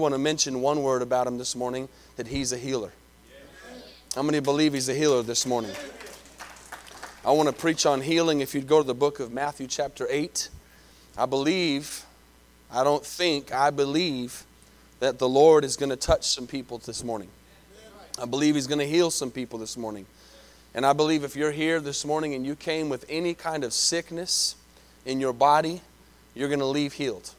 I want to mention one word about him this morning that he's a healer. How many believe he's a healer this morning? I want to preach on healing. If you'd go to the book of Matthew, chapter 8, I believe, I don't think, I believe that the Lord is going to touch some people this morning. I believe he's going to heal some people this morning. And I believe if you're here this morning and you came with any kind of sickness in your body, you're going to leave healed.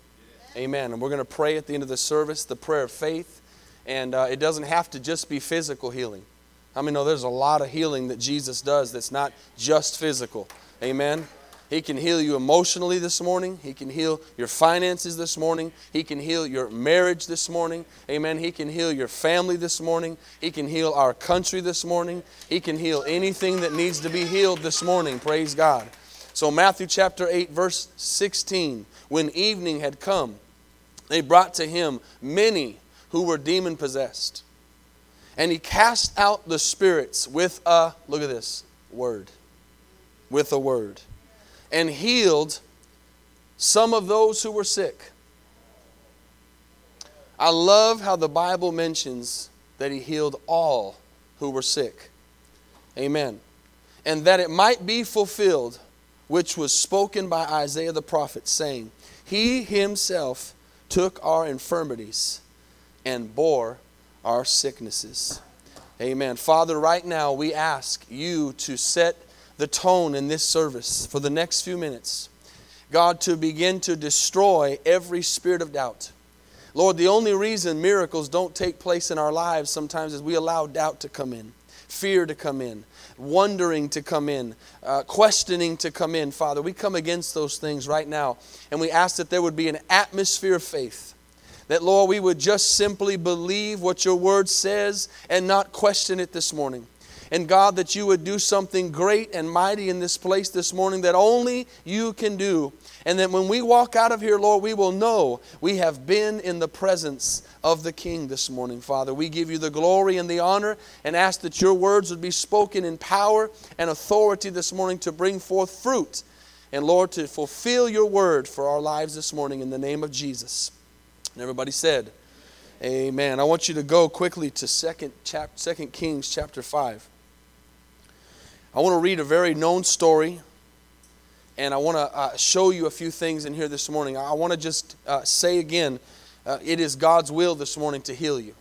Amen. And we're going to pray at the end of the service the prayer of faith. And uh, it doesn't have to just be physical healing. I mean, no, there's a lot of healing that Jesus does that's not just physical. Amen. He can heal you emotionally this morning. He can heal your finances this morning. He can heal your marriage this morning. Amen. He can heal your family this morning. He can heal our country this morning. He can heal anything that needs to be healed this morning. Praise God. So, Matthew chapter 8, verse 16. When evening had come, they brought to him many who were demon possessed. And he cast out the spirits with a, look at this, word. With a word and healed some of those who were sick. I love how the Bible mentions that he healed all who were sick. Amen. And that it might be fulfilled, which was spoken by Isaiah the prophet, saying, He himself took our infirmities and bore our sicknesses. Amen. Father, right now we ask you to set the tone in this service for the next few minutes. God, to begin to destroy every spirit of doubt. Lord, the only reason miracles don't take place in our lives sometimes is we allow doubt to come in, fear to come in, wondering to come in, uh, questioning to come in. Father, we come against those things right now, and we ask that there would be an atmosphere of faith. That, Lord, we would just simply believe what your word says and not question it this morning. And God, that you would do something great and mighty in this place this morning that only you can do. And that when we walk out of here, Lord, we will know we have been in the presence of the King this morning, Father. We give you the glory and the honor and ask that your words would be spoken in power and authority this morning to bring forth fruit. And Lord, to fulfill your word for our lives this morning in the name of Jesus. And everybody said, Amen. I want you to go quickly to 2 chap- 2 Kings chapter 5. I want to read a very known story, and I want to uh, show you a few things in here this morning. I want to just uh, say again uh, it is God's will this morning to heal you.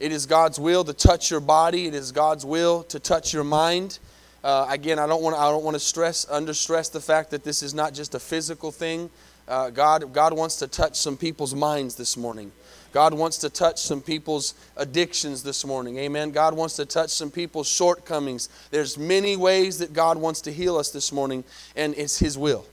It is God's will to touch your body, it is God's will to touch your mind. Uh, again, I don't want I don't want to stress under stress the fact that this is not just a physical thing. Uh, God God wants to touch some people's minds this morning. God wants to touch some people's addictions this morning. Amen. God wants to touch some people's shortcomings. There's many ways that God wants to heal us this morning, and it's His will.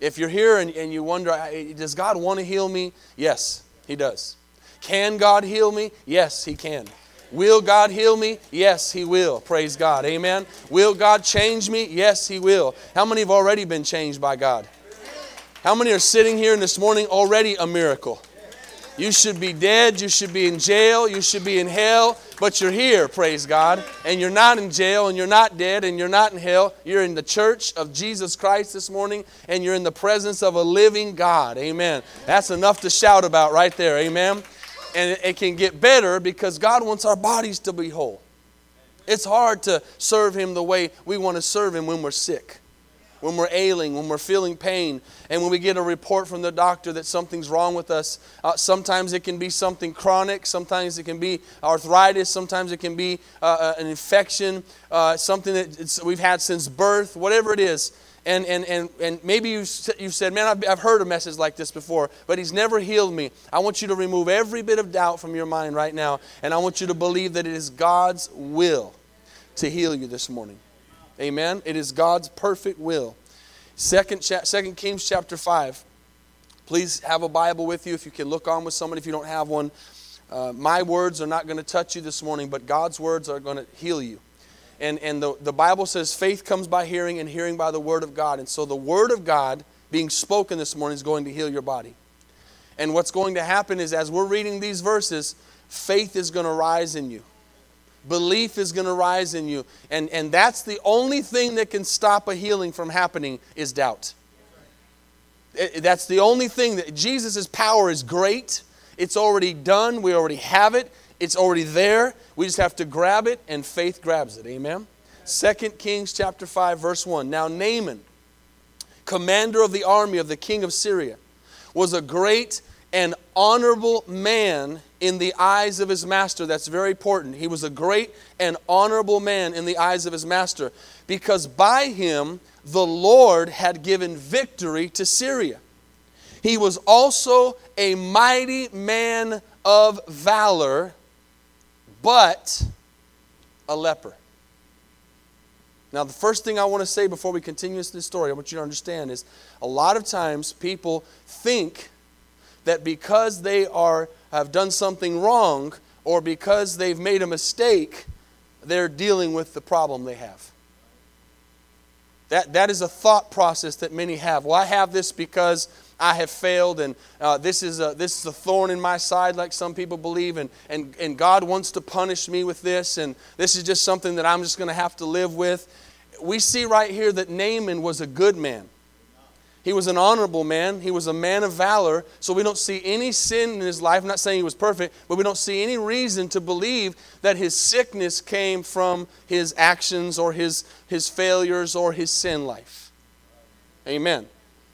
If you're here and, and you wonder, does God want to heal me? Yes, He does. Can God heal me? Yes, He can. Will God heal me? Yes, He will. Praise God. Amen. Will God change me? Yes, He will. How many have already been changed by God? How many are sitting here this morning already a miracle? You should be dead. You should be in jail. You should be in hell. But you're here, praise God. And you're not in jail and you're not dead and you're not in hell. You're in the church of Jesus Christ this morning and you're in the presence of a living God. Amen. That's enough to shout about right there. Amen. And it can get better because God wants our bodies to be whole. It's hard to serve Him the way we want to serve Him when we're sick when we're ailing, when we're feeling pain, and when we get a report from the doctor that something's wrong with us. Uh, sometimes it can be something chronic, sometimes it can be arthritis, sometimes it can be uh, uh an infection, uh, something that we've had since birth, whatever it is. And, and, and, and maybe you've, you've said, Man, I've, I've heard a message like this before, but He's never healed me. I want you to remove every bit of doubt from your mind right now, and I want you to believe that it is God's will to heal you this morning. Amen. It is God's perfect will. Second, Second Kings chapter 5. Please have a Bible with you if you can look on with someone if you don't have one. Uh, my words are not going to touch you this morning, but God's words are going to heal you. And, and the, the Bible says faith comes by hearing and hearing by the Word of God. And so the Word of God being spoken this morning is going to heal your body. And what's going to happen is as we're reading these verses, faith is going to rise in you belief is going to rise in you and, and that's the only thing that can stop a healing from happening is doubt that's the only thing that jesus' power is great It's already done. We already have it. It's already there. We just have to grab it, and faith grabs it. Amen? 2 Kings chapter 5, verse 1. Now Naaman, commander of the army of the king of Syria, was a great and honorable man in the eyes of his master. That's very important. He was a great and honorable man in the eyes of his master because by him the Lord had given victory to Syria. He was also a mighty man of valor, but a leper. Now, the first thing I want to say before we continue this story, I want you to understand is a lot of times people think that because they are have done something wrong or because they've made a mistake, they're dealing with the problem they have. That, that is a thought process that many have. Well, I have this because I have failed, and uh, this, is a, this is a thorn in my side, like some people believe, and, and, and God wants to punish me with this, and this is just something that I'm just going to have to live with. We see right here that Naaman was a good man. He was an honorable man. He was a man of valor. So we don't see any sin in his life. I'm not saying he was perfect, but we don't see any reason to believe that his sickness came from his actions or his, his failures or his sin life. Amen.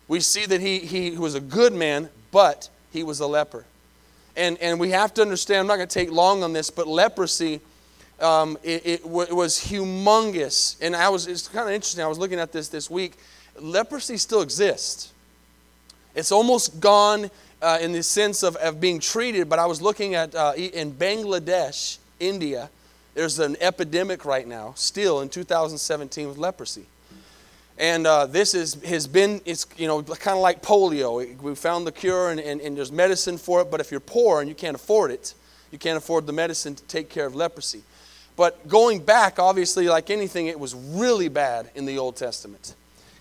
We see that he, he was a good man, but he was a leper. And, and we have to understand, I'm not going to take long on this, but leprosy. Um, it, it, w- it was humongous. And I was, it's kind of interesting. I was looking at this this week leprosy still exists. It's almost gone uh, in the sense of, of being treated, but I was looking at uh, in Bangladesh, India, there's an epidemic right now, still in 2017, with leprosy. And uh, this is, has been, it's you know, kind of like polio. We found the cure and, and, and there's medicine for it, but if you're poor and you can't afford it, you can't afford the medicine to take care of leprosy. But going back, obviously, like anything, it was really bad in the Old Testament.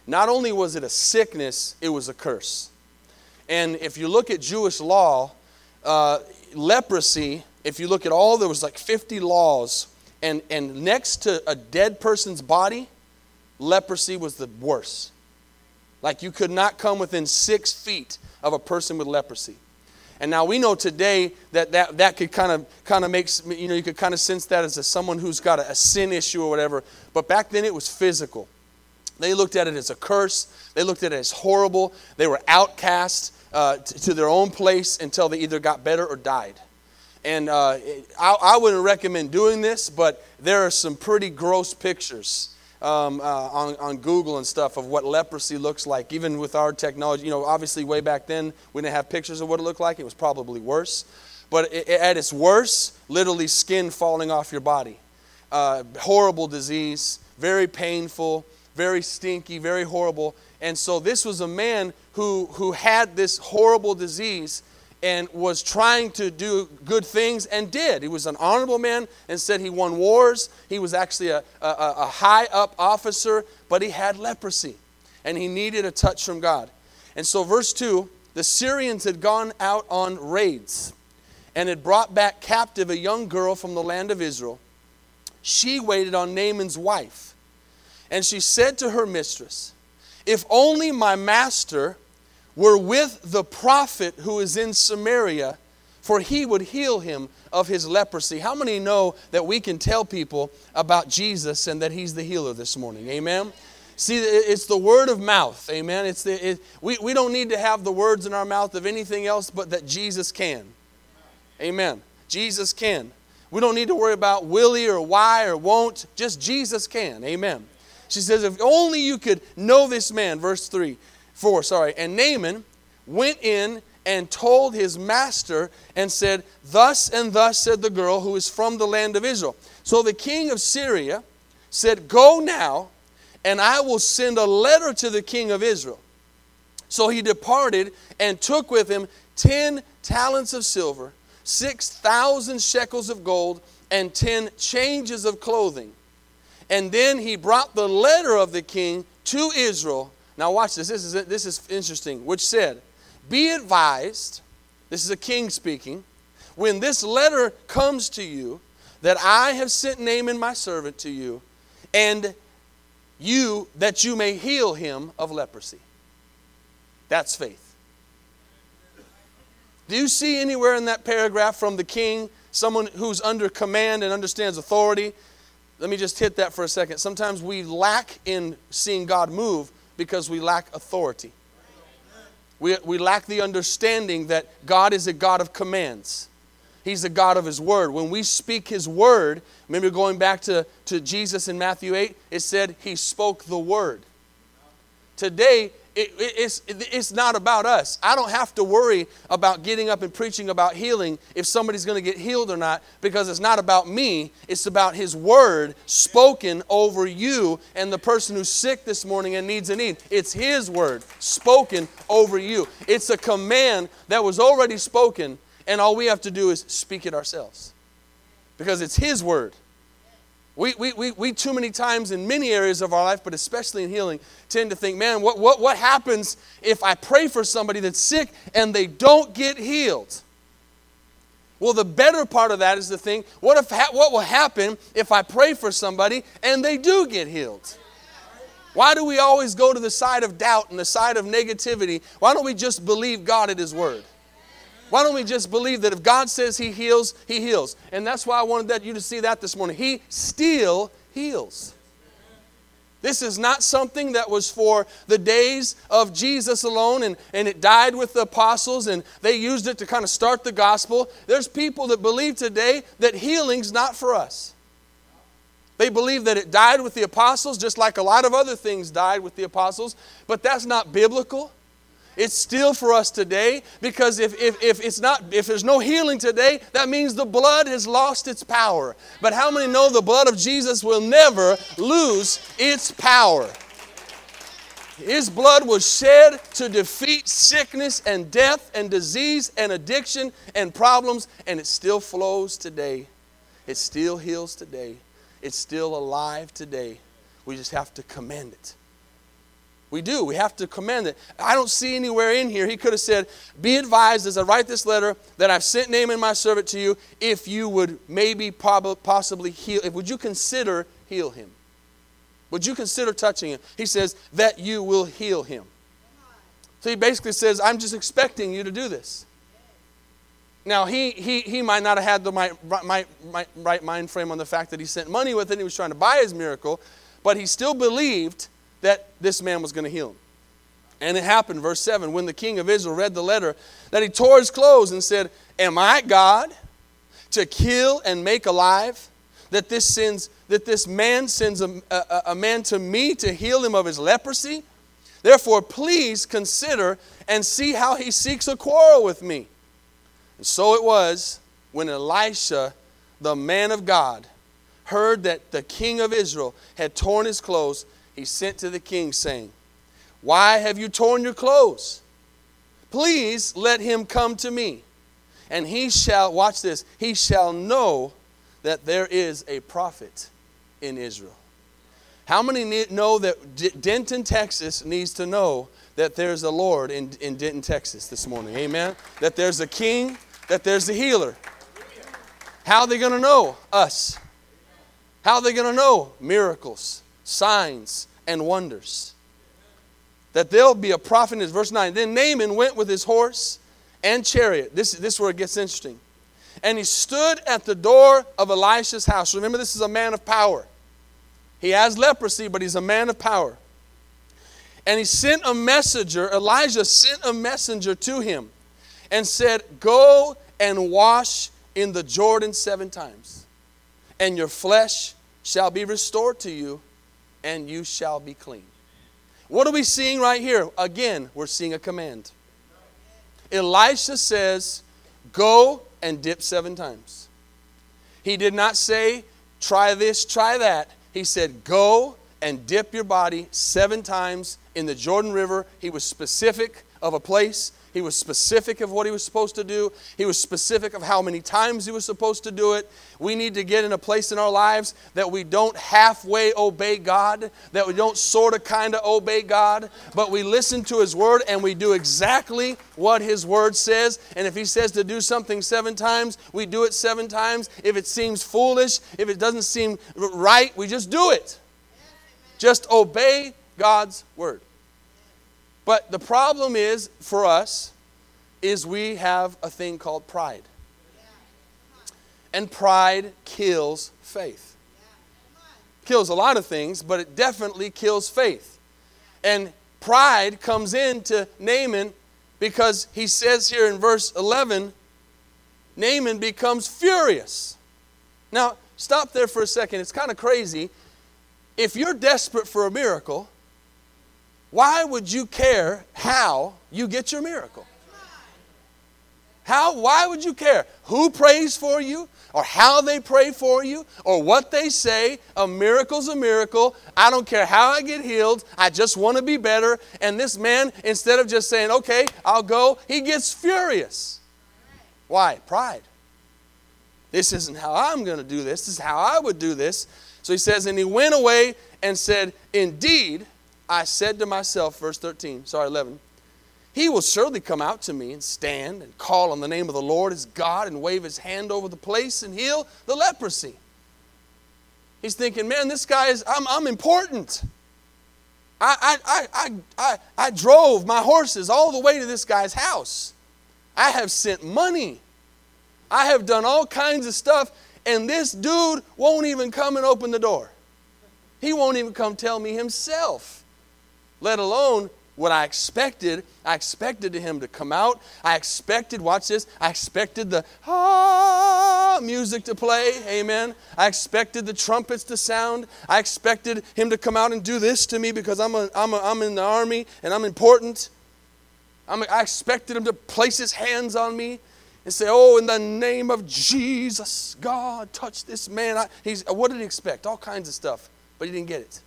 Not only was it a sickness, it was a curse. And if you look at Jewish law, uh, leprosy, if you look at all, there was like 50 laws. And, and next to a dead person's body, leprosy was the worst. Like you could not come within six feet of a person with leprosy. And now we know today that that, that could kind of kind of makes you know you could kind of sense that as a, someone who's got a, a sin issue or whatever. But back then it was physical. They looked at it as a curse. They looked at it as horrible. They were outcast uh, t- to their own place until they either got better or died. And uh, I, I, wouldn't recommend doing this, but there are some pretty gross pictures um, uh, on, on Google and stuff of what leprosy looks like. Even with our technology, you know, obviously way back then we didn't have pictures of what it looked like. It was probably worse. But it, at its worst, literally skin falling off your body. Uh, horrible disease, very painful very stinky, very horrible. And so this was a man who, who had this horrible disease and was trying to do good things and did. He was an honorable man and said he won wars. He was actually a, a, a high up officer, but he had leprosy and he needed a touch from God. And so, verse 2 the Syrians had gone out on raids and had brought back captive a young girl from the land of Israel. She waited on Naaman's wife and she said to her mistress, If only my master were with the prophet who is in Samaria, for he would heal him of his leprosy. How many know that we can tell people about Jesus and that he's the healer this morning? Amen. See, it's the word of mouth. Amen. It's the, it, we, we don't need to have the words in our mouth of anything else but that Jesus can. Amen. Jesus can. We don't need to worry about will he or why or won't. Just Jesus can. Amen. She says, If only you could know this man, verse 3, 4, sorry. And Naaman went in and told his master and said, Thus and thus said the girl who is from the land of Israel. So the king of Syria said, Go now, and I will send a letter to the king of Israel. So he departed and took with him ten talents of silver, six thousand shekels of gold, and ten changes of clothing. And then he brought the letter of the king to Israel. Now, watch this. This is, this is interesting, which said, Be advised, this is a king speaking, when this letter comes to you, that I have sent Naaman my servant to you, and you, that you may heal him of leprosy. That's faith. Do you see anywhere in that paragraph from the king, someone who's under command and understands authority? Let me just hit that for a second. Sometimes we lack in seeing God move because we lack authority. We, we lack the understanding that God is a God of commands. He's a God of His Word. When we speak His Word, remember going back to, to Jesus in Matthew 8, it said He spoke the Word. Today, it, it's, it's not about us. I don't have to worry about getting up and preaching about healing if somebody's going to get healed or not because it's not about me. It's about His Word spoken over you and the person who's sick this morning and needs a need. It's His Word spoken over you. It's a command that was already spoken, and all we have to do is speak it ourselves because it's His Word. We, we, we, we too many times in many areas of our life, but especially in healing, tend to think, man, what, what, what happens if I pray for somebody that's sick and they don't get healed? Well, the better part of that is the thing what, if, what will happen if I pray for somebody and they do get healed? Why do we always go to the side of doubt and the side of negativity? Why don't we just believe God at His Word? Why don't we just believe that if God says He heals, He heals? And that's why I wanted that you to see that this morning. He still heals. This is not something that was for the days of Jesus alone and, and it died with the apostles and they used it to kind of start the gospel. There's people that believe today that healing's not for us. They believe that it died with the apostles, just like a lot of other things died with the apostles, but that's not biblical. It's still for us today because if, if, if, it's not, if there's no healing today, that means the blood has lost its power. But how many know the blood of Jesus will never lose its power? His blood was shed to defeat sickness and death and disease and addiction and problems, and it still flows today. It still heals today. It's still alive today. We just have to command it. We do. We have to commend it. I don't see anywhere in here. He could have said, Be advised as I write this letter that I've sent Naaman my servant to you, if you would maybe possibly heal, if would you consider heal him? Would you consider touching him? He says, That you will heal him. So he basically says, I'm just expecting you to do this. Now, he, he, he might not have had the my, my, my, right mind frame on the fact that he sent money with it and he was trying to buy his miracle, but he still believed that this man was going to heal him. And it happened, verse 7, when the king of Israel read the letter, that he tore his clothes and said, Am I God to kill and make alive? That this sends that this man sends a, a, a man to me to heal him of his leprosy? Therefore, please consider and see how he seeks a quarrel with me. And so it was when Elisha, the man of God, heard that the king of Israel had torn his clothes he sent to the king, saying, Why have you torn your clothes? Please let him come to me. And he shall, watch this, he shall know that there is a prophet in Israel. How many know that Denton, Texas needs to know that there's a Lord in, in Denton, Texas this morning? Amen? That there's a king, that there's a healer. How are they going to know? Us. How are they going to know? Miracles signs, and wonders. That there'll be a prophet in verse 9. Then Naaman went with his horse and chariot. This, this is where it gets interesting. And he stood at the door of Elisha's house. Remember, this is a man of power. He has leprosy, but he's a man of power. And he sent a messenger, Elijah sent a messenger to him and said, Go and wash in the Jordan seven times, and your flesh shall be restored to you, and you shall be clean. What are we seeing right here? Again, we're seeing a command. Elisha says, Go and dip seven times. He did not say, Try this, try that. He said, Go and dip your body seven times in the Jordan River. He was specific of a place. He was specific of what he was supposed to do. He was specific of how many times he was supposed to do it. We need to get in a place in our lives that we don't halfway obey God, that we don't sort of kind of obey God, but we listen to his word and we do exactly what his word says. And if he says to do something seven times, we do it seven times. If it seems foolish, if it doesn't seem right, we just do it. Just obey God's word. But the problem is for us is we have a thing called pride. And pride kills faith. Kills a lot of things, but it definitely kills faith. And pride comes into Naaman because he says here in verse 11, Naaman becomes furious. Now, stop there for a second. It's kind of crazy. If you're desperate for a miracle, why would you care how you get your miracle? How, why would you care who prays for you or how they pray for you or what they say? A miracle's a miracle. I don't care how I get healed. I just want to be better. And this man, instead of just saying, okay, I'll go, he gets furious. Why? Pride. This isn't how I'm going to do this. This is how I would do this. So he says, and he went away and said, Indeed, I said to myself, verse 13, sorry, 11, he will surely come out to me and stand and call on the name of the Lord as God and wave his hand over the place and heal the leprosy. He's thinking, man, this guy is, I'm, I'm important. I, I, I, I, I drove my horses all the way to this guy's house. I have sent money. I have done all kinds of stuff, and this dude won't even come and open the door. He won't even come tell me himself, let alone what I expected. I expected him to come out. I expected, watch this, I expected the ah music to play. Amen. I expected the trumpets to sound. I expected him to come out and do this to me because I'm, a, I'm, a, I'm in the army and I'm important. I'm, I expected him to place his hands on me and say, Oh, in the name of Jesus, God, touch this man. I, he's, what did he expect? All kinds of stuff, but he didn't get it.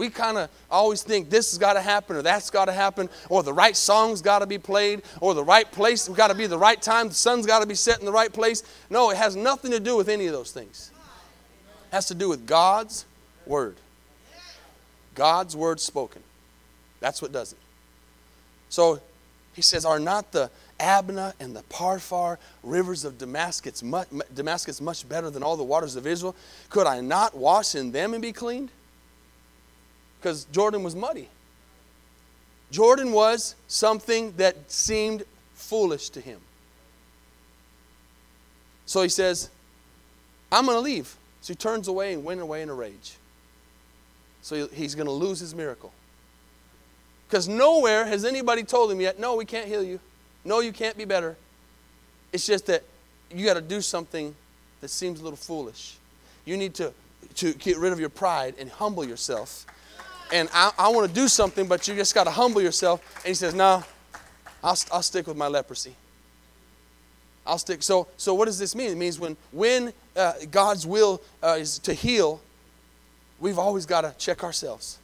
We kind of always think this has got to happen or that's got to happen or the right song's got to be played or the right place got to be the right time, the sun's got to be set in the right place. No, it has nothing to do with any of those things. It has to do with God's word. God's word spoken. That's what does it. So he says, Are not the Abanah and the Pharpar rivers of Damascus much, Damascus much better than all the waters of Israel? Could I not wash in them and be cleaned? Because Jordan was muddy. Jordan was something that seemed foolish to him. So he says, I'm going to leave. So he turns away and went away in a rage. So he's going to lose his miracle. Because nowhere has anybody told him yet, no, we can't heal you. No, you can't be better. It's just that you got to do something that seems a little foolish. You need to, to get rid of your pride and humble yourself and I, I want to do something, but you just got to humble yourself. And he says, No, I'll, I'll stick with my leprosy. I'll stick. So, so what does this mean? It means when, when uh, God's will uh, is to heal, we've always got to check ourselves.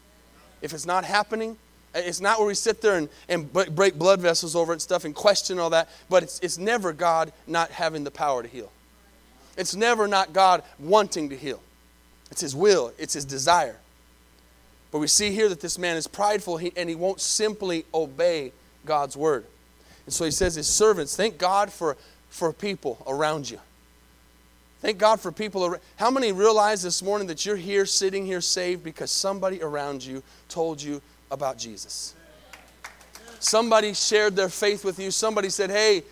If it's not happening, it's not where we sit there and, and break blood vessels over and stuff and question all that, but it's, it's never God not having the power to heal. It's never not God wanting to heal. It's His will, it's His desire. But we see here that this man is prideful and he won't simply obey God's word. And so he says, his servants, thank God for, for people around you. Thank God for people around. How many realize this morning that you're here, sitting here saved because somebody around you told you about Jesus? Somebody shared their faith with you. Somebody said, hey,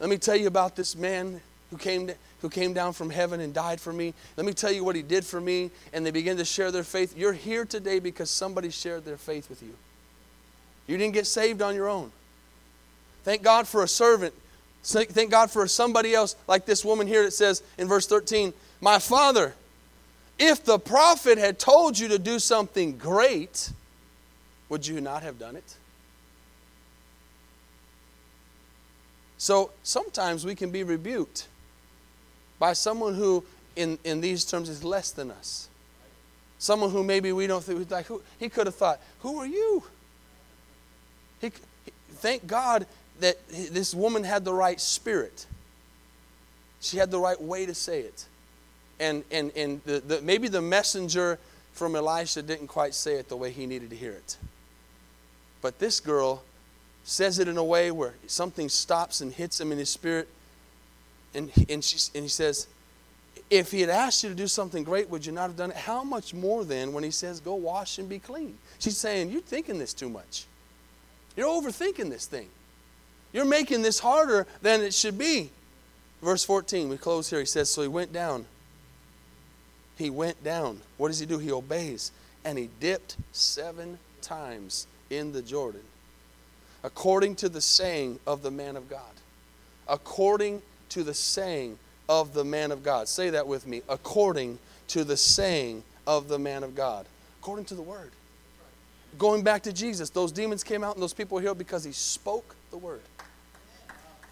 let me tell you about this man who came, who came down from heaven and died for me. Let me tell you what he did for me. And they begin to share their faith. You're here today because somebody shared their faith with you. You didn't get saved on your own. Thank God for a servant. Thank God for somebody else, like this woman here that says in verse 13, My father, if the prophet had told you to do something great, would you not have done it? So sometimes we can be rebuked by someone who, in, in these terms, is less than us. Someone who maybe we don't think, like, who, he could have thought, Who are you? He, thank God that this woman had the right spirit. She had the right way to say it. And, and, and the, the, maybe the messenger from Elisha didn't quite say it the way he needed to hear it. But this girl says it in a way where something stops and hits him in his spirit and, and, she, and he says, if he had asked you to do something great, would you not have done it? How much more then when he says, go wash and be clean? She's saying, you're thinking this too much. You're overthinking this thing. You're making this harder than it should be. Verse 14, we close here. He says, So he went down. He went down. What does he do? He obeys. And he dipped seven times in the Jordan, according to the saying of the man of God. According to the saying of the man of God. Say that with me. According to the saying of the man of God. According to the word. Going back to Jesus, those demons came out and those people were healed because he spoke the word.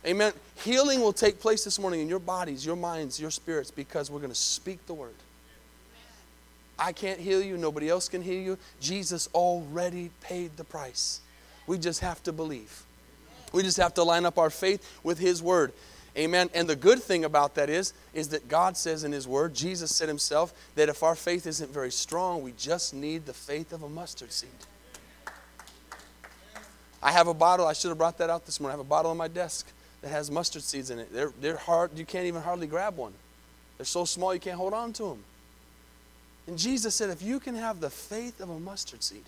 Amen. Healing will take place this morning in your bodies, your minds, your spirits because we're going to speak the word. I can't heal you, nobody else can heal you. Jesus already paid the price. We just have to believe. We just have to line up our faith with his word. Amen. And the good thing about that is is that God says in his word, Jesus said himself that if our faith isn't very strong, we just need the faith of a mustard seed. I have a bottle, I should have brought that out this morning. I have a bottle on my desk that has mustard seeds in it. They're, they're hard, you can't even hardly grab one. They're so small you can't hold on to them. And Jesus said, if you can have the faith of a mustard seed,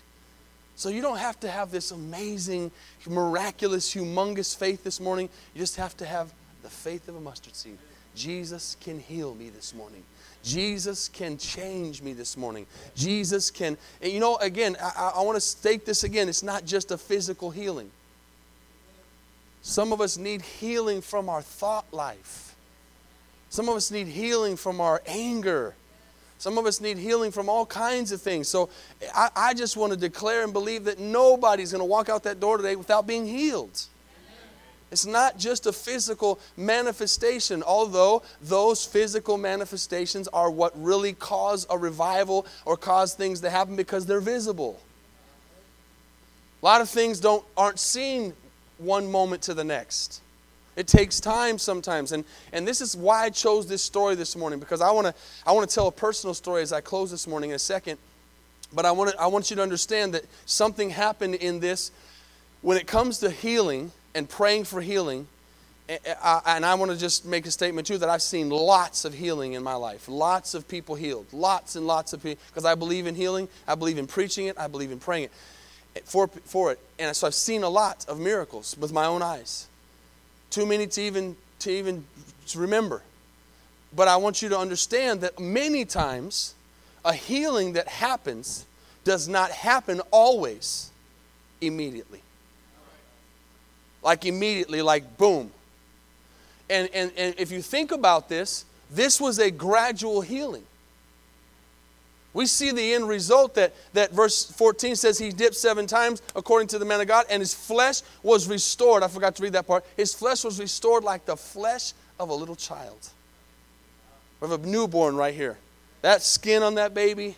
so you don't have to have this amazing, miraculous, humongous faith this morning. You just have to have the faith of a mustard seed. Jesus can heal me this morning. Jesus can change me this morning. Jesus can, and you know, again, I, I want to state this again. It's not just a physical healing. Some of us need healing from our thought life. Some of us need healing from our anger. Some of us need healing from all kinds of things. So I, I just want to declare and believe that nobody's going to walk out that door today without being healed. It's not just a physical manifestation, although those physical manifestations are what really cause a revival or cause things to happen because they're visible. A lot of things don't, aren't seen one moment to the next. It takes time sometimes. And, and this is why I chose this story this morning, because I want to I wanna tell a personal story as I close this morning in a second. But I, wanna, I want you to understand that something happened in this. When it comes to healing and praying for healing, and I want to just make a statement too that I've seen lots of healing in my life, lots of people healed, lots and lots of people, because I believe in healing, I believe in preaching it, I believe in praying it eh, for, for it. And so I've seen a lot of miracles with my own eyes. Too many to even to even to remember. But I want you to understand that many times a healing that happens does not happen always immediately. Like immediately, like boom. And, and, and if you think about this, this was a gradual healing. We see the end result that, that verse 14 says he dipped seven times according to the man of God, and his flesh was restored. I forgot to read that part. His flesh was restored like the flesh of a little child. Have a newborn right here. That skin on that baby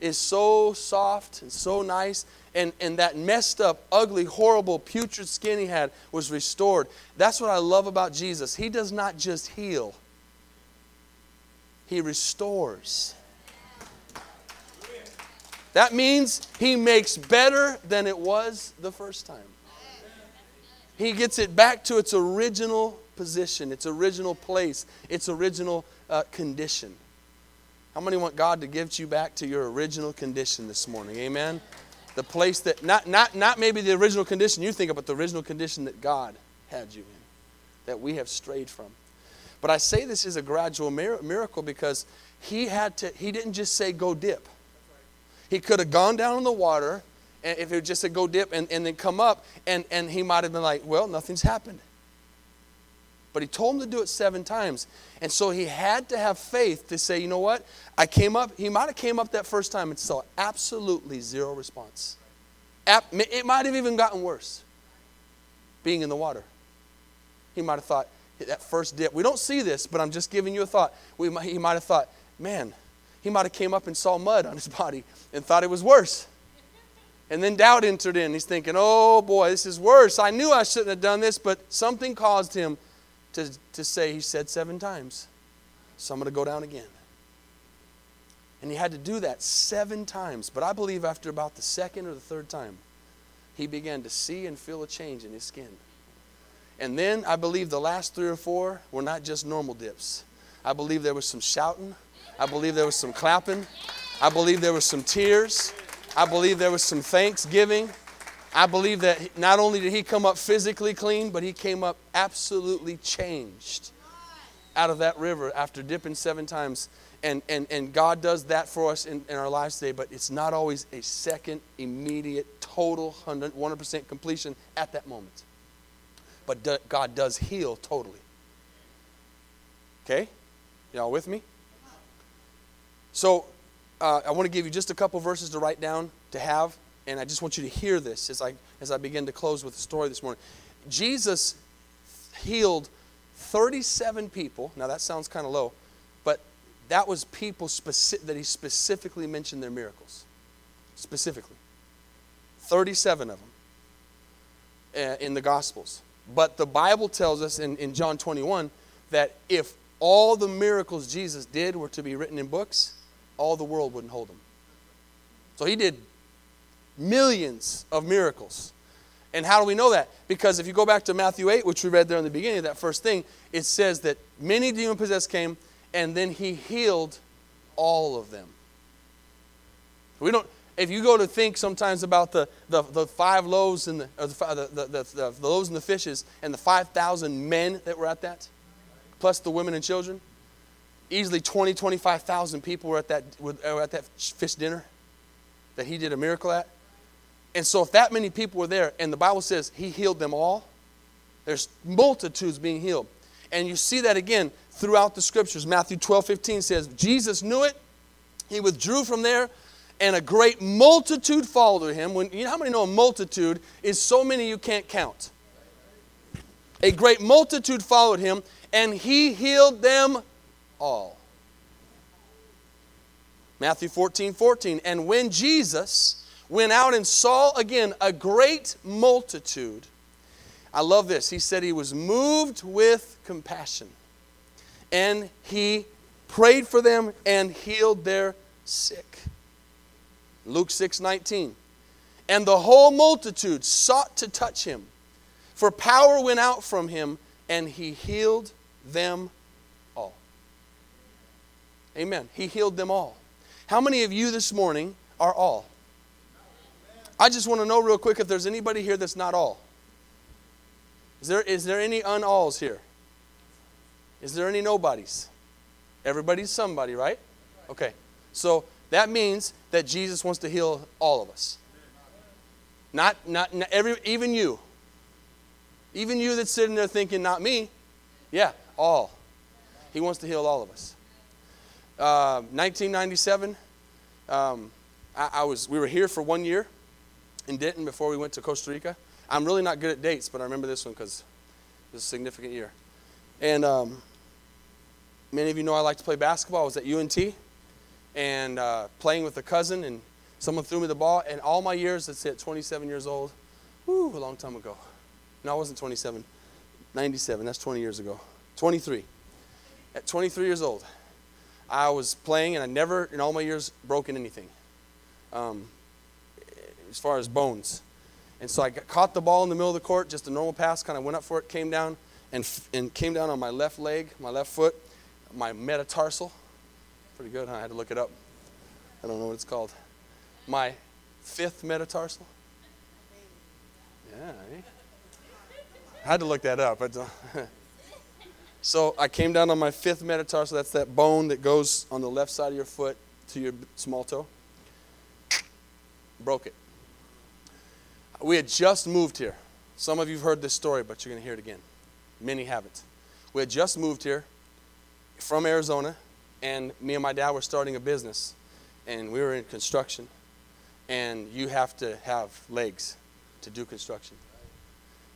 is so soft and so nice. And, and that messed up, ugly, horrible, putrid skin he had was restored. That's what I love about Jesus. He does not just heal, He restores. That means he makes better than it was the first time. He gets it back to its original position, its original place, its original uh, condition. How many want God to give you back to your original condition this morning? Amen. The place that not not not maybe the original condition you think of, but the original condition that God had you in, that we have strayed from. But I say this is a gradual miracle because he had to. He didn't just say go dip. He could have gone down in the water, and if it just said go dip and, and then come up, and, and he might have been like, well, nothing's happened. But he told him to do it seven times. And so he had to have faith to say, you know what? I came up, he might have came up that first time and saw absolutely zero response. It might have even gotten worse being in the water. He might have thought, that first dip, we don't see this, but I'm just giving you a thought. We might, he might have thought, man, he might have came up and saw mud on his body and thought it was worse. And then doubt entered in. He's thinking, oh boy, this is worse. I knew I shouldn't have done this, but something caused him to, to say, he said seven times. So I'm going to go down again. And he had to do that seven times. But I believe after about the second or the third time, he began to see and feel a change in his skin. And then I believe the last three or four were not just normal dips. I believe there was some shouting. I believe there was some clapping. I believe there was some tears. I believe there was some thanksgiving. I believe that not only did he come up physically clean, but he came up absolutely changed out of that river after dipping seven times. And, and, and God does that for us in, in our lives today, but it's not always a second, immediate, total 100, 100% completion at that moment. But do, God does heal totally. Okay? Y'all with me? So, uh, I want to give you just a couple verses to write down, to have, and I just want you to hear this as I, as I begin to close with the story this morning. Jesus healed 37 people. Now, that sounds kind of low, but that was people specific, that he specifically mentioned their miracles. Specifically. 37 of them uh, in the Gospels. But the Bible tells us in, in John 21 that if all the miracles Jesus did were to be written in books, all the world wouldn't hold them. So he did millions of miracles. And how do we know that? Because if you go back to Matthew 8, which we read there in the beginning that first thing, it says that many demon possessed came and then he healed all of them. We don't, if you go to think sometimes about the, the, the five loaves and the, the, the, the, the loaves and the fishes and the 5,000 men that were at that, plus the women and children, easily 20, 25,000 people were at that, were at that fish dinner that he did a miracle at. And so, if that many people were there, and the Bible says he healed them all, there's multitudes being healed. And you see that again throughout the scriptures. Matthew 12, 15 says, Jesus knew it. He withdrew from there, and a great multitude followed him. When, you know how many know a multitude is so many you can't count? A great multitude followed him, and he healed them all. Matthew 14, 14. And when Jesus went out and saw again a great multitude, I love this. He said he was moved with compassion. And he prayed for them and healed their sick. Luke 6, 19. And the whole multitude sought to touch him, for power went out from him, and he healed them all. Amen. He healed them all. How many of you this morning are all? I just want to know real quick if there's anybody here that's not all. Is there, is there any unalls here? Is there any nobodies? Everybody's somebody, right? Okay. So that means that Jesus wants to heal all of us. Not, not, not every, even you. Even you that's sitting there thinking, not me. Yeah, all. He wants to heal all of us. 1997, um, um, I, I, was, we were here for one year in Denton before we went to Costa Rica. I'm really not good at dates, but I remember this one because it was a significant year. And um, many of you know I like to play basketball. I was at UNT and uh, playing with a cousin, and someone threw me the ball. And all my years, let's say at 27 years old, whoo, a long time ago. No, I wasn't 27. 97, that's 20 years ago. 23. At 23 years old, I was playing, and I never, in all my years, broken anything um, as far as bones. And so I caught the ball in the middle of the court, just a normal pass, kind of went up for it, came down, and, and came down on my left leg, my left foot, my metatarsal. Pretty good, huh? I had to look it up. I don't know what it's called. My fifth metatarsal. Yeah, eh? I had to look that up. So I came down on my fifth metatarsal. That's that bone that goes on the left side of your foot to your small toe. Broke it. We had just moved here. Some of you have heard this story, but you're going to hear it again. Many haven't. We had just moved here from Arizona, and me and my dad were starting a business, and we were in construction. And you have to have legs to do construction.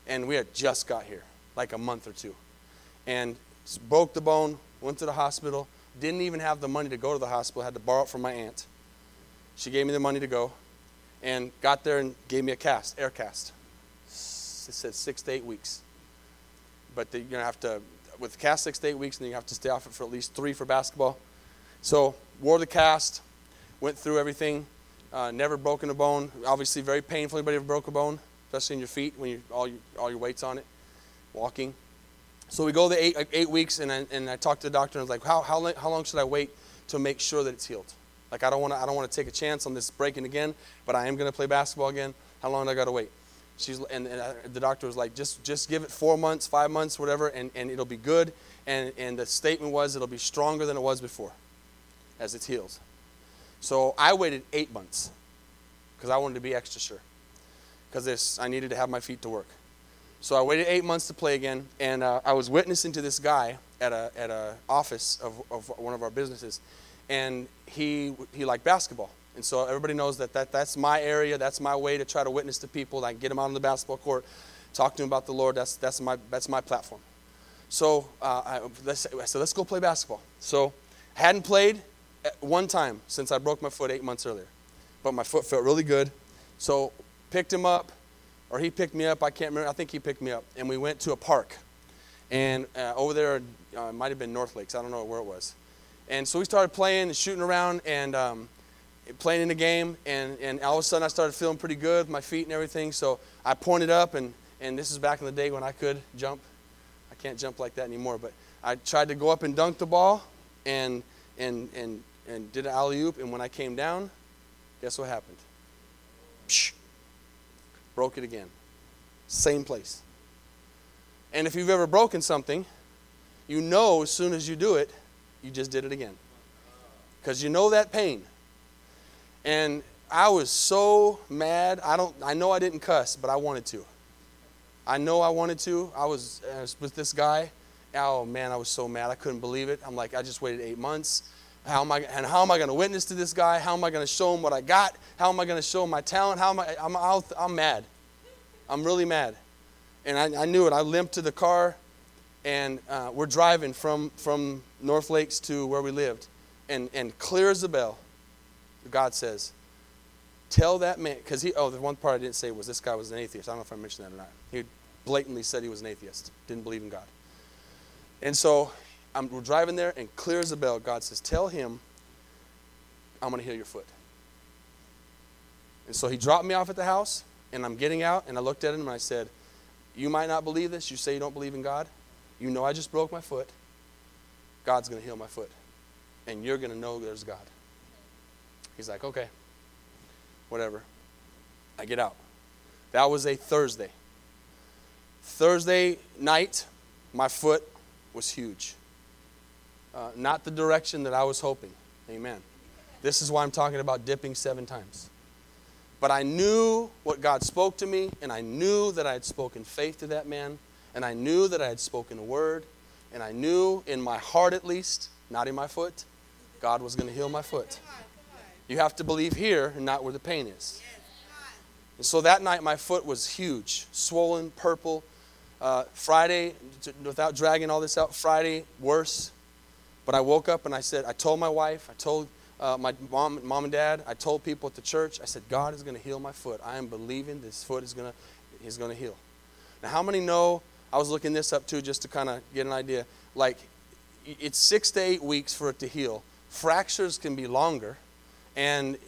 And we had just got here, like a month or two and broke the bone, went to the hospital, didn't even have the money to go to the hospital, had to borrow it from my aunt. She gave me the money to go and got there and gave me a cast, air cast. It said six to eight weeks. But you're going to have to, with the cast six to eight weeks, and then you have to stay off it for at least three for basketball. So, wore the cast, went through everything, uh, never broken a bone. Obviously, very painful. Anybody ever broke a bone, especially in your feet when you all your, all your weight's on it, walking. So we go the eight, eight weeks, and I, and I talked to the doctor, and I was like, how, how, how long should I wait to make sure that it's healed? Like, I don't want to I don't want to take a chance on this breaking again, but I am going to play basketball again. How long do I got to wait? She's, and, and uh, the doctor was like, just, just give it four months, five months, whatever, and, and it'll be good. And, and the statement was it'll be stronger than it was before as it heals. So I waited eight months because I wanted to be extra sure because I needed to have my feet to work. So I waited eight months to play again, and uh, I was witnessing to this guy at a at a office of, of one of our businesses, and he he liked basketball, and so everybody knows that, that that's my area, that's my way to try to witness to people, like get them out on the basketball court, talk to them about the Lord. That's that's my that's my platform. So uh, I, I said, let's go play basketball. So I hadn't played one time since I broke my foot eight months earlier, but my foot felt really good. So picked him up, or he picked me up. I can't remember. I think he picked me up, and we went to a park. And uh, over there, uh, it might have been North Lakes. I don't know where it was. And so we started playing and shooting around and um, playing in the game. And, and all of a sudden, I started feeling pretty good, with my feet and everything. So I pointed up, and, and this is back in the day when I could jump. I can't jump like that anymore. But I tried to go up and dunk the ball and, and, and, and did an alley oop. And when I came down, guess what happened? Psh, broke it again. Same place. And if you've ever broken something, you know as soon as you do it, you just did it again. Because you know that pain. And I was so mad. I don't I know I didn't cuss, but I wanted to. I know I wanted to. I was, I was with this guy. Oh man, I was so mad. I couldn't believe it. I'm like, I just waited eight months. How am I and how am I going to witness to this guy? How am I going to show him what I got? How am I going to show him my talent? How am I? I'm, i am mad. I'm really mad. And I, I, knew it. I limped to the car, and uh, we're driving from, from North Lakes to where we lived. And, and clear as a bell, God says, Tell that man, because he, oh, the one part I didn't say was this guy was an atheist. I don't know if I mentioned that or not. He blatantly said he was an atheist, didn't believe in God. And so I'm, we're driving there, and clear as a bell, God says, Tell him I'm going to heal your foot. And so he dropped me off at the house, and I'm getting out, and I looked at him and I said, You might not believe this. You say you don't believe in God. You know I just broke my foot. God's going to heal my foot. And you're going to know there's God. He's like, Okay, whatever. I get out. That was a Thursday. Thursday night, my foot was huge. Uh, not the direction that I was hoping. Amen. This is why I'm talking about dipping seven times. But I knew what God spoke to me, and I knew that I had spoken faith to that man, and I knew that I had spoken a word, and I knew in my heart at least, not in my foot, God was going to heal my foot. You have to believe here and not where the pain is. And so that night, my foot was huge, swollen, purple. Uh, Friday, without dragging all this out, Friday, worse. But I woke up and I said, I told my wife, I told uh, my mom, mom and dad, I told people at the church, I said, God is going to heal my foot. I am believing this foot is going to, is going to heal. Now, how many know? I was looking this up too, just to kind of get an idea. Like, it's six to eight weeks for it to heal. Fractures can be longer, and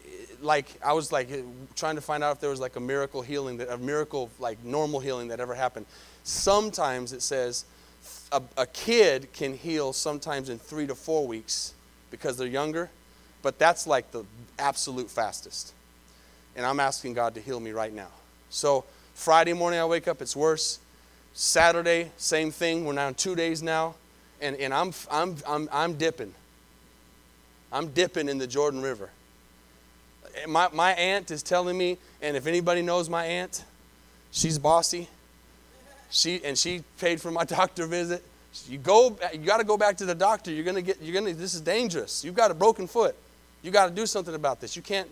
like I was like uh, trying to find out if there was like a miracle healing, that a miracle like normal healing that ever happened. Sometimes it says a, a kid can heal sometimes in three to four weeks because they're younger but that's like the absolute fastest. And I'm asking God to heal me right now. So Friday morning I wake up, it's worse. Saturday, same thing. We're now in two days now. And, and I'm, I'm, I'm, I'm dipping. I'm dipping in the Jordan River. My, my aunt is telling me, and if anybody knows my aunt, she's bossy. She, and she paid for my doctor visit. You go, you got to go back to the doctor. You're gonna get, you're gonna. This is dangerous. You've got a broken foot. You got to do something about this. You can't.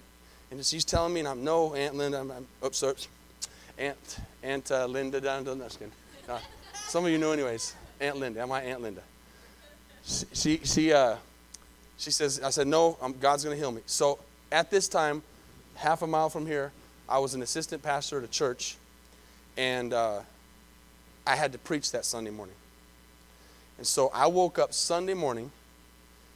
And she's telling me, and I'm no, Aunt Linda. I'm, I'm oops, oops. Aunt Aunt uh, Linda down to the uh, Some of you know, anyways. Aunt Linda. My Aunt Linda. She she she, uh, she says. I said no. I'm, God's going to heal me. So at this time, half a mile from here, I was an assistant pastor at a church, and uh, I had to preach that Sunday morning. And so I woke up Sunday morning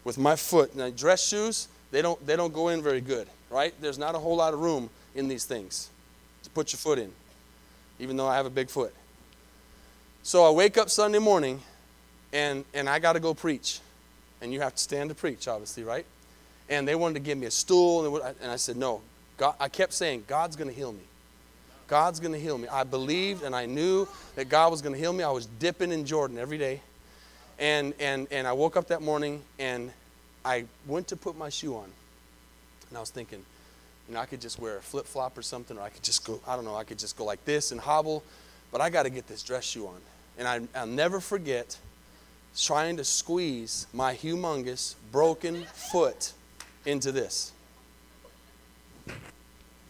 with my foot. Now dress shoes they don't, they don't go in very good, right? There's not a whole lot of room in these things to put your foot in, even though I have a big foot. So I wake up Sunday morning and, and I got to go preach. And you have to stand to preach, obviously, right? And they wanted to give me a stool, and and I said, No. God, I kept saying, God's going to heal me. God's going to heal me. I believed and I knew that God was going to heal me. I was dipping in Jordan every day. And, and, and I woke up that morning and I went to put my shoe on. And I was thinking, you know, I could just wear a flip flop or something, or I could just go, I don't know, I could just go like this and hobble, but I got to get this dress shoe on. And I, I'll never forget trying to squeeze my humongous broken foot into this.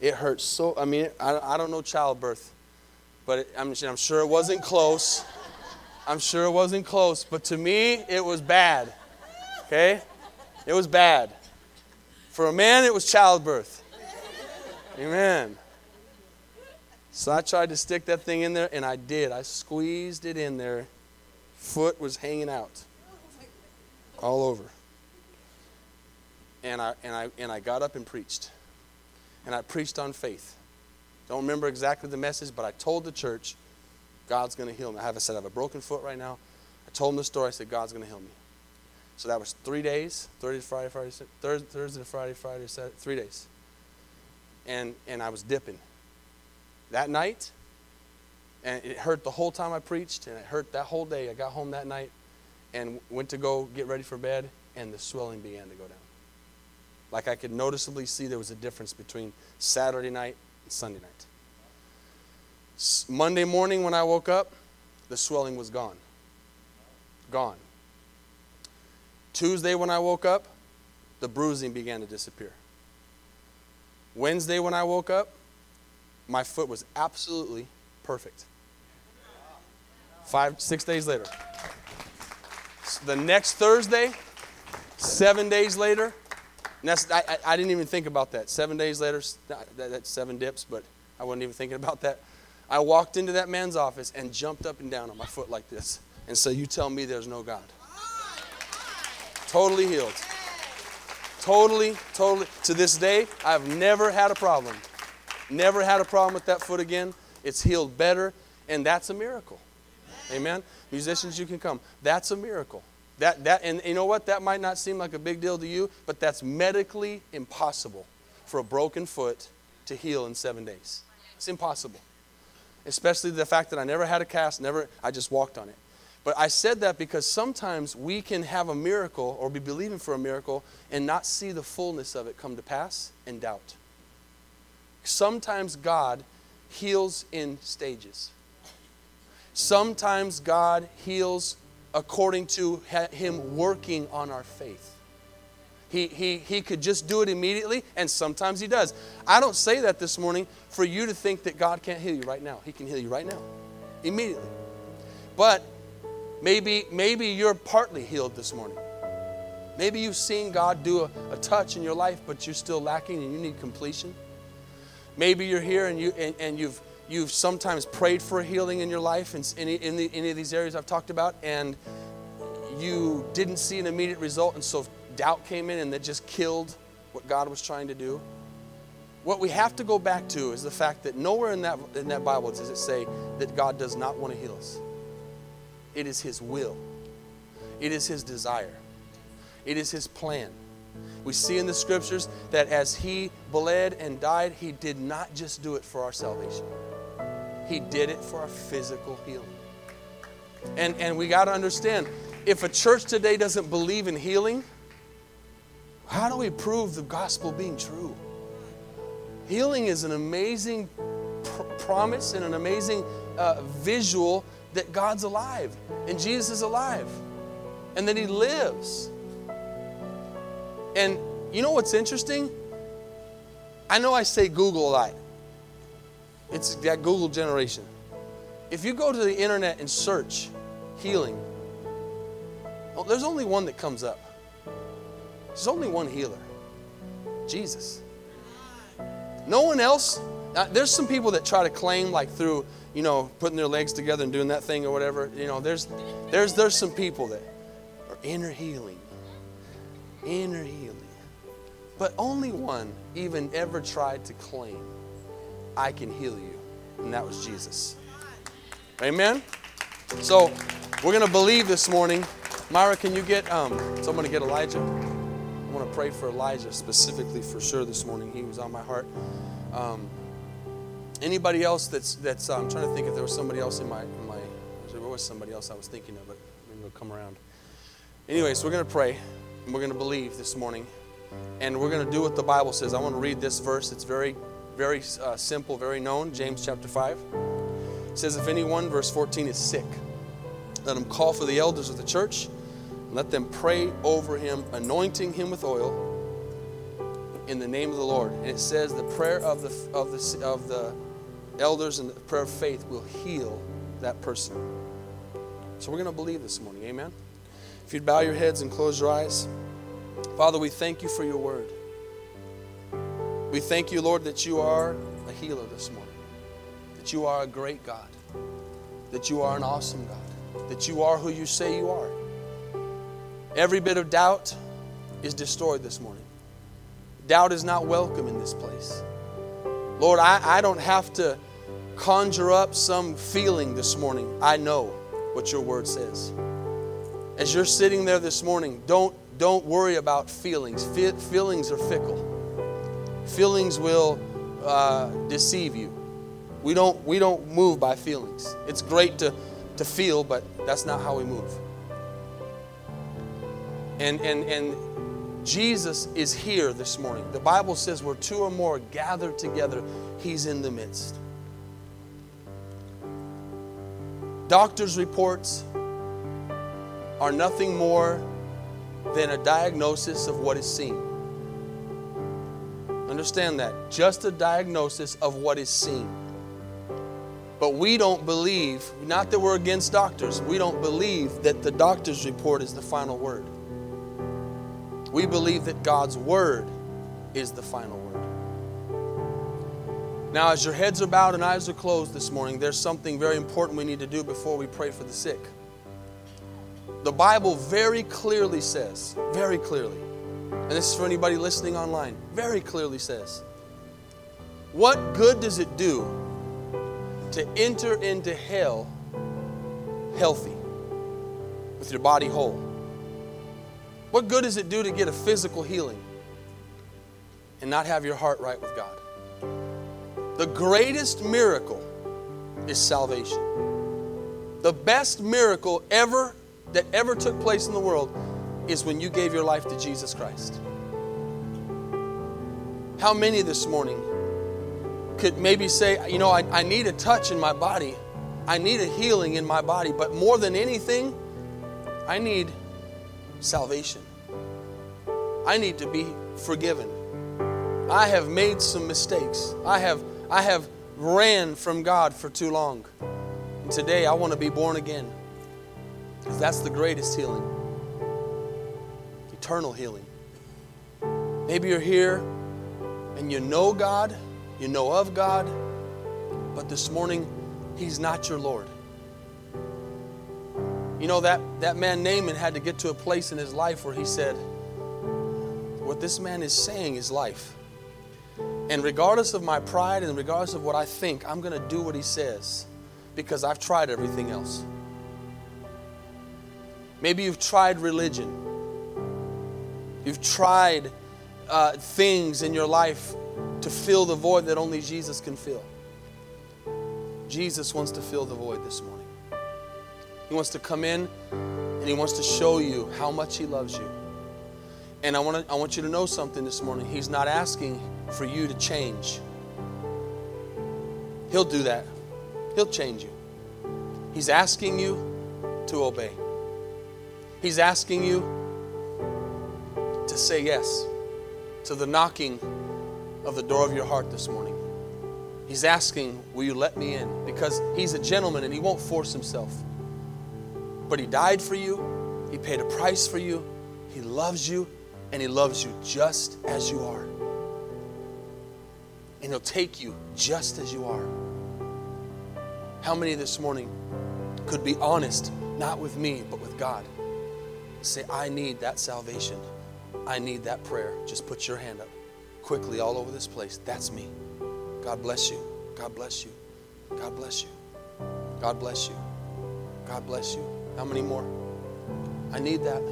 It hurt so, I mean, I, I don't know childbirth, but it, I'm, I'm sure it wasn't close. I'm sure it wasn't close, but to me, it was bad. Okay? It was bad. For a man, it was childbirth. Amen. So I tried to stick that thing in there, and I did. I squeezed it in there. Foot was hanging out all over. And I, and, I, and I got up and preached. And I preached on faith. Don't remember exactly the message, but I told the church, God's going to heal me. I have I said I have a broken foot right now. I told them the story. I said, God's going to heal me. So that was three days Thursday, to Friday, Friday, Thursday, Thursday, to Friday, Friday, Saturday, three days. And, and I was dipping. That night, and it hurt the whole time I preached, and it hurt that whole day. I got home that night and went to go get ready for bed, and the swelling began to go down. Like I could noticeably see there was a difference between Saturday night and Sunday night. Monday morning when I woke up, the swelling was gone. Gone. Tuesday when I woke up, the bruising began to disappear. Wednesday when I woke up, my foot was absolutely perfect. Five, six days later. the next Thursday, seven days later, that's, I, I, didn't even think about that. Seven days later, that, that's seven dips, but I wasn't even thinking about that. I walked into that man's office and jumped up and down on my foot like this and said, You tell me there's no God. Totally healed. Totally, totally. To this day, I've never had a problem. Never had a problem with that foot again. It's healed better, and that's a miracle. Amen. Musicians, you can come. That's a miracle. That, that, and you know what? That might not seem like a big deal to you, but that's medically impossible for a broken foot to heal in seven days. It's impossible. Especially the fact that I never had a cast, never, I just walked on it. But I said that because sometimes we can have a miracle or be believing for a miracle and not see the fullness of it come to pass and doubt. Sometimes God heals in stages. Sometimes God heals according to Him working on our faith. He, he, he could just do it immediately, and sometimes He does. I don't say that this morning for you to think that God can't heal you right now. He can heal you right now, immediately. But Maybe, maybe you're partly healed this morning. Maybe you've seen God do a, a, touch in your life, but you're still lacking and you need completion. Maybe you're here and, you, and, and you've, you've sometimes prayed for a healing in your life in, in, in the, any of these areas I've talked about, and you didn't see an immediate result, and so doubt came in and that just killed what God was trying to do. What we have to go back to is the fact that nowhere in that, in that Bible does it say that God does not want to heal us. It is His will, it is His desire, it is His plan. We see in the scriptures that as He bled and died, He did not just do it for our salvation, He did it for our physical healing. And, and we got to understand if a church today doesn't believe in healing, how do we prove the gospel being true? Healing is an amazing pr- promise and an amazing uh, visual that God's alive and Jesus is alive and that He lives. And you know what's interesting? I know I say Google a lot. It's that Google generation. If you go to the internet and search healing, well, there's only one that comes up. There's only one healer Jesus. No one else. Uh, there's some people that try to claim, like through you know, putting their legs together and doing that thing or whatever. You know, there's there's there's some people that are inner healing. Inner healing. But only one even ever tried to claim, I can heal you. And that was Jesus. Amen? So we're gonna believe this morning. Myra, can you get um so I'm gonna get Elijah. I want to pray for Elijah specifically for sure this morning. He was on my heart. Um, Anybody else that's that's uh, I'm trying to think if there was somebody else in my in my there was somebody else I was thinking of, but maybe it'll come around. Anyway, so we're gonna pray we're gonna believe this morning, and we're gonna do what the Bible says. I want to read this verse. It's very very uh, simple, very known. James chapter five it says, "If anyone, verse 14, is sick, let him call for the elders of the church, and let them pray over him, anointing him with oil." in the name of the Lord. And it says the prayer of the of the of the elders and the prayer of faith will heal that person. So we're going to believe this morning. Amen. If you'd bow your heads and close your eyes. Father, we thank you for your word. We thank you, Lord, that you are a healer this morning. That you are a great God. That you are an awesome God. That you are who you say you are. Every bit of doubt is destroyed this morning. Doubt is not welcome in this place. Lord, I, I don't have to conjure up some feeling this morning. I know what your word says. As you're sitting there this morning, don't, don't worry about feelings. Fe- feelings are fickle, feelings will uh, deceive you. We don't, we don't move by feelings. It's great to, to feel, but that's not how we move. And, and, and Jesus is here this morning. The Bible says where two or more gathered together, He's in the midst. Doctors' reports are nothing more than a diagnosis of what is seen. Understand that. Just a diagnosis of what is seen. But we don't believe, not that we're against doctors, we don't believe that the doctor's report is the final word. We believe that God's word is the final word. Now, as your heads are bowed and eyes are closed this morning, there's something very important we need to do before we pray for the sick. The Bible very clearly says, very clearly, and this is for anybody listening online, very clearly says, what good does it do to enter into hell healthy, with your body whole? What good does it do to get a physical healing and not have your heart right with God? The greatest miracle is salvation. The best miracle ever that ever took place in the world is when you gave your life to Jesus Christ. How many this morning could maybe say, you know, I, I need a touch in my body, I need a healing in my body, but more than anything, I need salvation. I need to be forgiven. I have made some mistakes. I have, I have ran from God for too long. And today I want to be born again. Because that's the greatest healing eternal healing. Maybe you're here and you know God, you know of God, but this morning He's not your Lord. You know, that, that man Naaman had to get to a place in his life where he said, What this man is saying is life. And regardless of my pride and regardless of what I think, I'm going to do what he says because I've tried everything else. Maybe you've tried religion, you've tried uh, things in your life to fill the void that only Jesus can fill. Jesus wants to fill the void this morning. He wants to come in and He wants to show you how much He loves you. And I want, to, I want you to know something this morning. He's not asking for you to change, He'll do that. He'll change you. He's asking you to obey. He's asking you to say yes to the knocking of the door of your heart this morning. He's asking, Will you let me in? Because He's a gentleman and He won't force Himself. But He died for you, He paid a price for you, He loves you, and He loves you just as you are. And He'll take you just as you are. How many this morning could be honest, not with me, but with God? Say, I need that salvation. I need that prayer. Just put your hand up quickly all over this place. That's me. God bless you. God bless you. God bless you. God bless you. God bless you. How many more? I need that.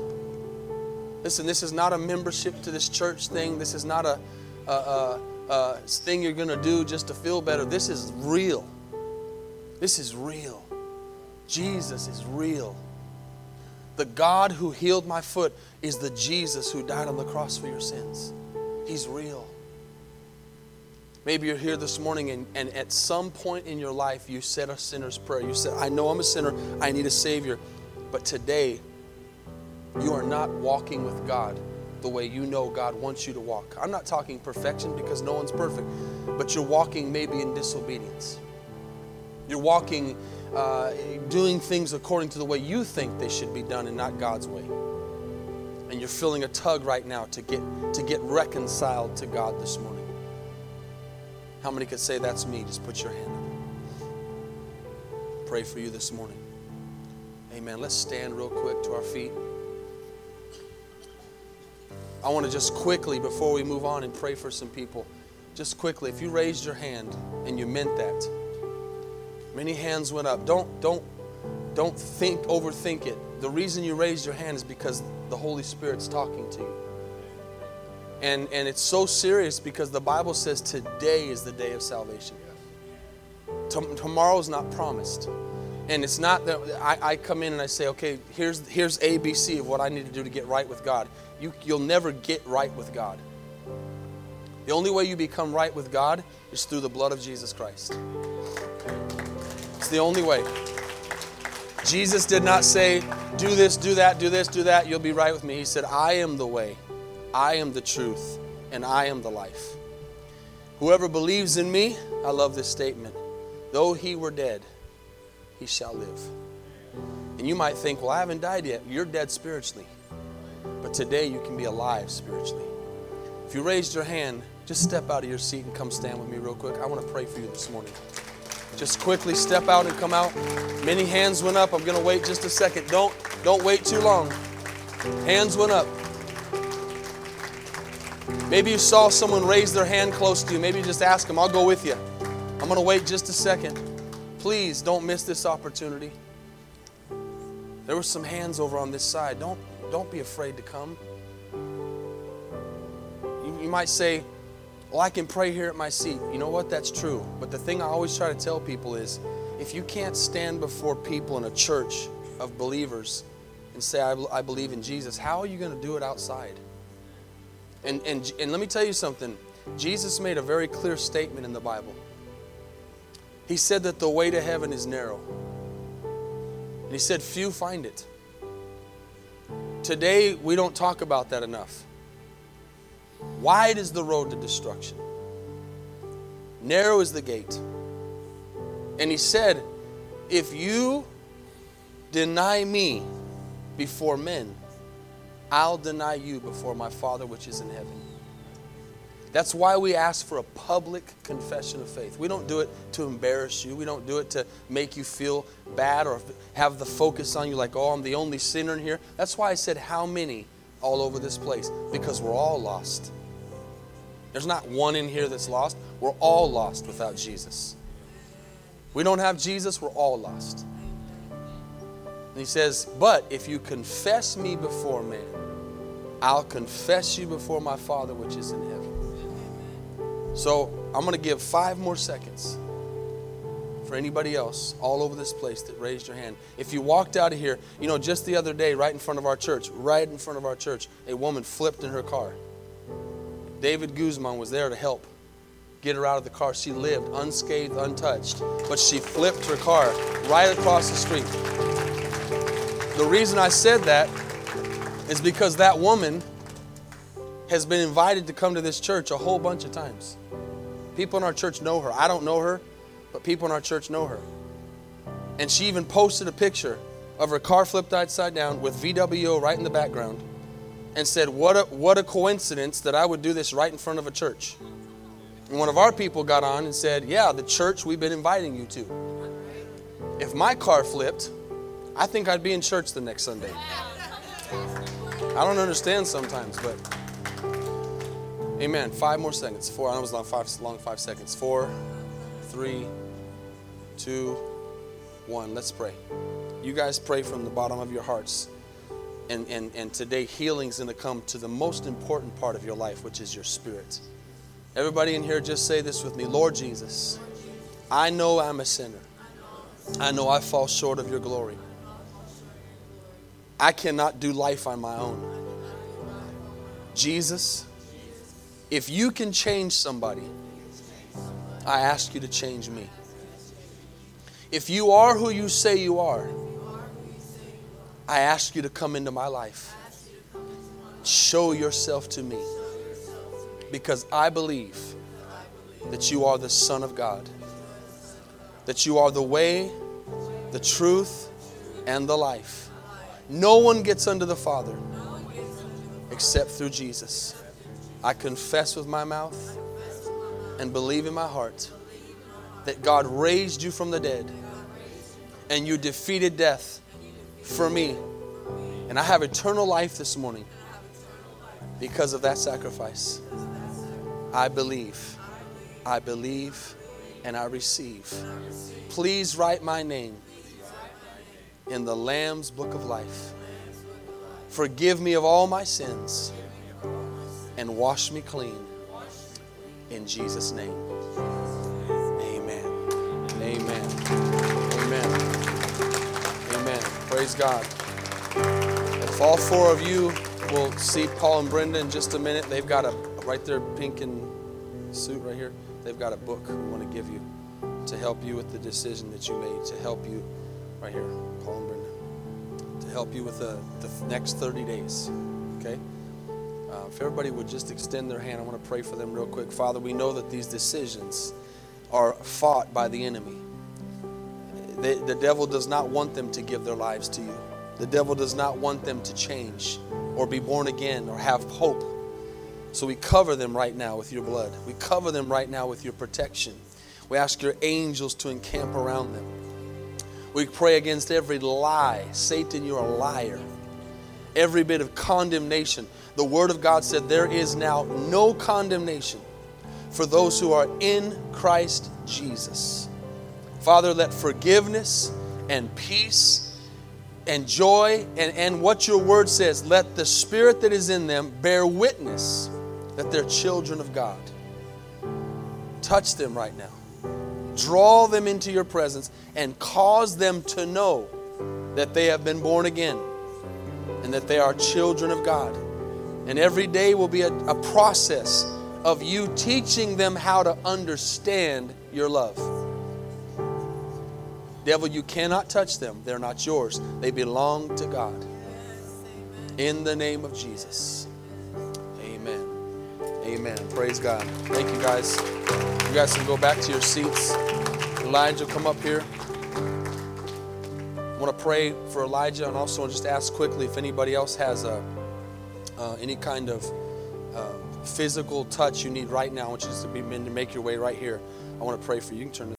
Listen, this is not a membership to this church thing. This is not a, a, a, uh, thing you're going to do just to feel better. This is real. This is real. Jesus is real. The God who healed my foot is the Jesus who died on the cross for your sins. He's real. Maybe you're here this morning and, and at some point in your life you said a sinner's prayer. You said, I know I'm a sinner, I need a Savior. But today, you are not walking with God the way you know God wants you to walk. I'm not talking perfection because no one's perfect, but you're walking maybe in disobedience. You're walking, uh, doing things according to the way you think they should be done and not God's way. And you're feeling a tug right now to get, to get reconciled to God this morning. How many could say that's me? Just put your hand up. Pray for you this morning. Amen. Let's stand real quick to our feet. I want to just quickly, before we move on and pray for some people, just quickly, if you raised your hand and you meant that, many hands went up. Don't, don't, don't think, overthink it. The reason you raised your hand is because the Holy Spirit's talking to you. And, and it's so serious because the Bible says today is the day of salvation. Tom, tomorrow's not promised. And it's not that I, I, come in and I say, okay, here's, here's ABC of what I need to do to get right with God. You, you'll never get right with God. The only way you become right with God is through the blood of Jesus Christ. It's the only way. Jesus did not say, do this, do that, do this, do that, you'll be right with me. He said, I am the way, I am the truth, and I am the life. Whoever believes in me, I love this statement, though he were dead, he shall live. And you might think, well, I haven't died yet. You're dead spiritually. But today you can be alive spiritually. If you raised your hand, just step out of your seat and come stand with me real quick. I want to pray for you this morning. Just quickly step out and come out. Many hands went up. I'm going to wait just a second. Don't don't wait too long. Hands went up. Maybe you saw someone raise their hand close to you. Maybe you just ask them, I'll go with you. I'm going to wait just a second. Please don't miss this opportunity. There were some hands over on this side. Don't don't be afraid to come. You, you might say, well, I can pray here at my seat. You know what? That's true. But the thing I always try to tell people is if you can't stand before people in a church of believers and say, I, I believe in Jesus, how are you going to do it outside? And, and, and let me tell you something. Jesus made a very clear statement in the Bible. He said that the way to heaven is narrow. And he said, few find it. Today, we don't talk about that enough. Wide is the road to destruction, narrow is the gate. And he said, If you deny me before men, I'll deny you before my Father which is in heaven. That's why we ask for a public confession of faith. We don't do it to embarrass you. We don't do it to make you feel bad or have the focus on you like, oh, I'm the only sinner in here. That's why I said, how many all over this place? Because we're all lost. There's not one in here that's lost. We're all lost without Jesus. We don't have Jesus, we're all lost. And he says, But if you confess me before man, I'll confess you before my Father which is in heaven. So I'm going to give five more seconds for anybody else all over this place that raised your hand. If you walked out of here, you know, just the other day, right in front of our church, right in front of our church, a woman flipped in her car. David Guzman was there to help get her out of the car. She lived unscathed, untouched, but she flipped her car right across the street. The reason I said that is because that woman has been invited to come to this church a whole bunch of times. People in our church know her. I don't know her, but people in our church know her. And she even posted a picture of her car flipped upside down with VWO right in the background and said, what a, what a coincidence that I would do this right in front of a church. And one of our people got on and said, Yeah, the church we've been inviting you to. If my car flipped, I think I'd be in church the next Sunday. I don't understand sometimes, but amen. Five more seconds. Four, I was long five, long five seconds. Four, three, two, one. Let's pray. You guys pray from the bottom of your hearts and, and, and today healing's going to come to the most important part of your life, which is your spirit. Everybody in here, just say this with me Lord Jesus, I know I'm a sinner. I know I fall short of your glory. I cannot do life on my own. Jesus, if you can change somebody, I ask you to change me. If you are who you say you are, I ask you to come into my life. Show yourself to me. Because I believe that you are the Son of God, that you are the way, the truth, and the life. No one gets under the Father except through Jesus. I confess with my mouth and believe in my heart that God raised you from the dead and you defeated death for me. And I have eternal life this morning because of that sacrifice. I believe, I believe, and I receive. Please write my name in the Lamb's book of life. Forgive me of all my sins and wash me clean. In Jesus' name. Amen. Amen. Amen. Praise God. If all four of you will see Paul and Brenda in just a minute, they've got a right there, pink and suit right here. They've got a book we want to give you to help you with the decision that you made, to help you right here, Paul and Brenda, to help you with the, the next 30 days. Okay? Uh, if everybody would just extend their hand, I want to pray for them real quick. Father, we know that these decisions are fought by the enemy. The devil does not want them to give their lives to you. The devil does not want them to change or be born again or have hope. So we cover them right now with your blood. We cover them right now with your protection. We ask your angels to encamp around them. We pray against every lie. Satan, you're a liar. Every bit of condemnation. The Word of God said there is now no condemnation for those who are in Christ Jesus. Father, let forgiveness and peace and joy and, and what your word says, let the spirit that is in them bear witness that they're children of God. Touch them right now. Draw them into your presence and cause them to know that they have been born again and that they are children of God. And every day will be a, a process of you teaching them how to understand your love. Devil, you cannot touch them. They're not yours, they belong to God. In the name of Jesus. Amen. Amen. Praise God. Thank you guys. You guys can go back to your seats. Elijah, come up here. I want to pray for Elijah and also just ask quickly if anybody else has a, uh, any kind of uh, physical touch you need right now. I want you to, be, men to make your way right here. I want to pray for you. You can turn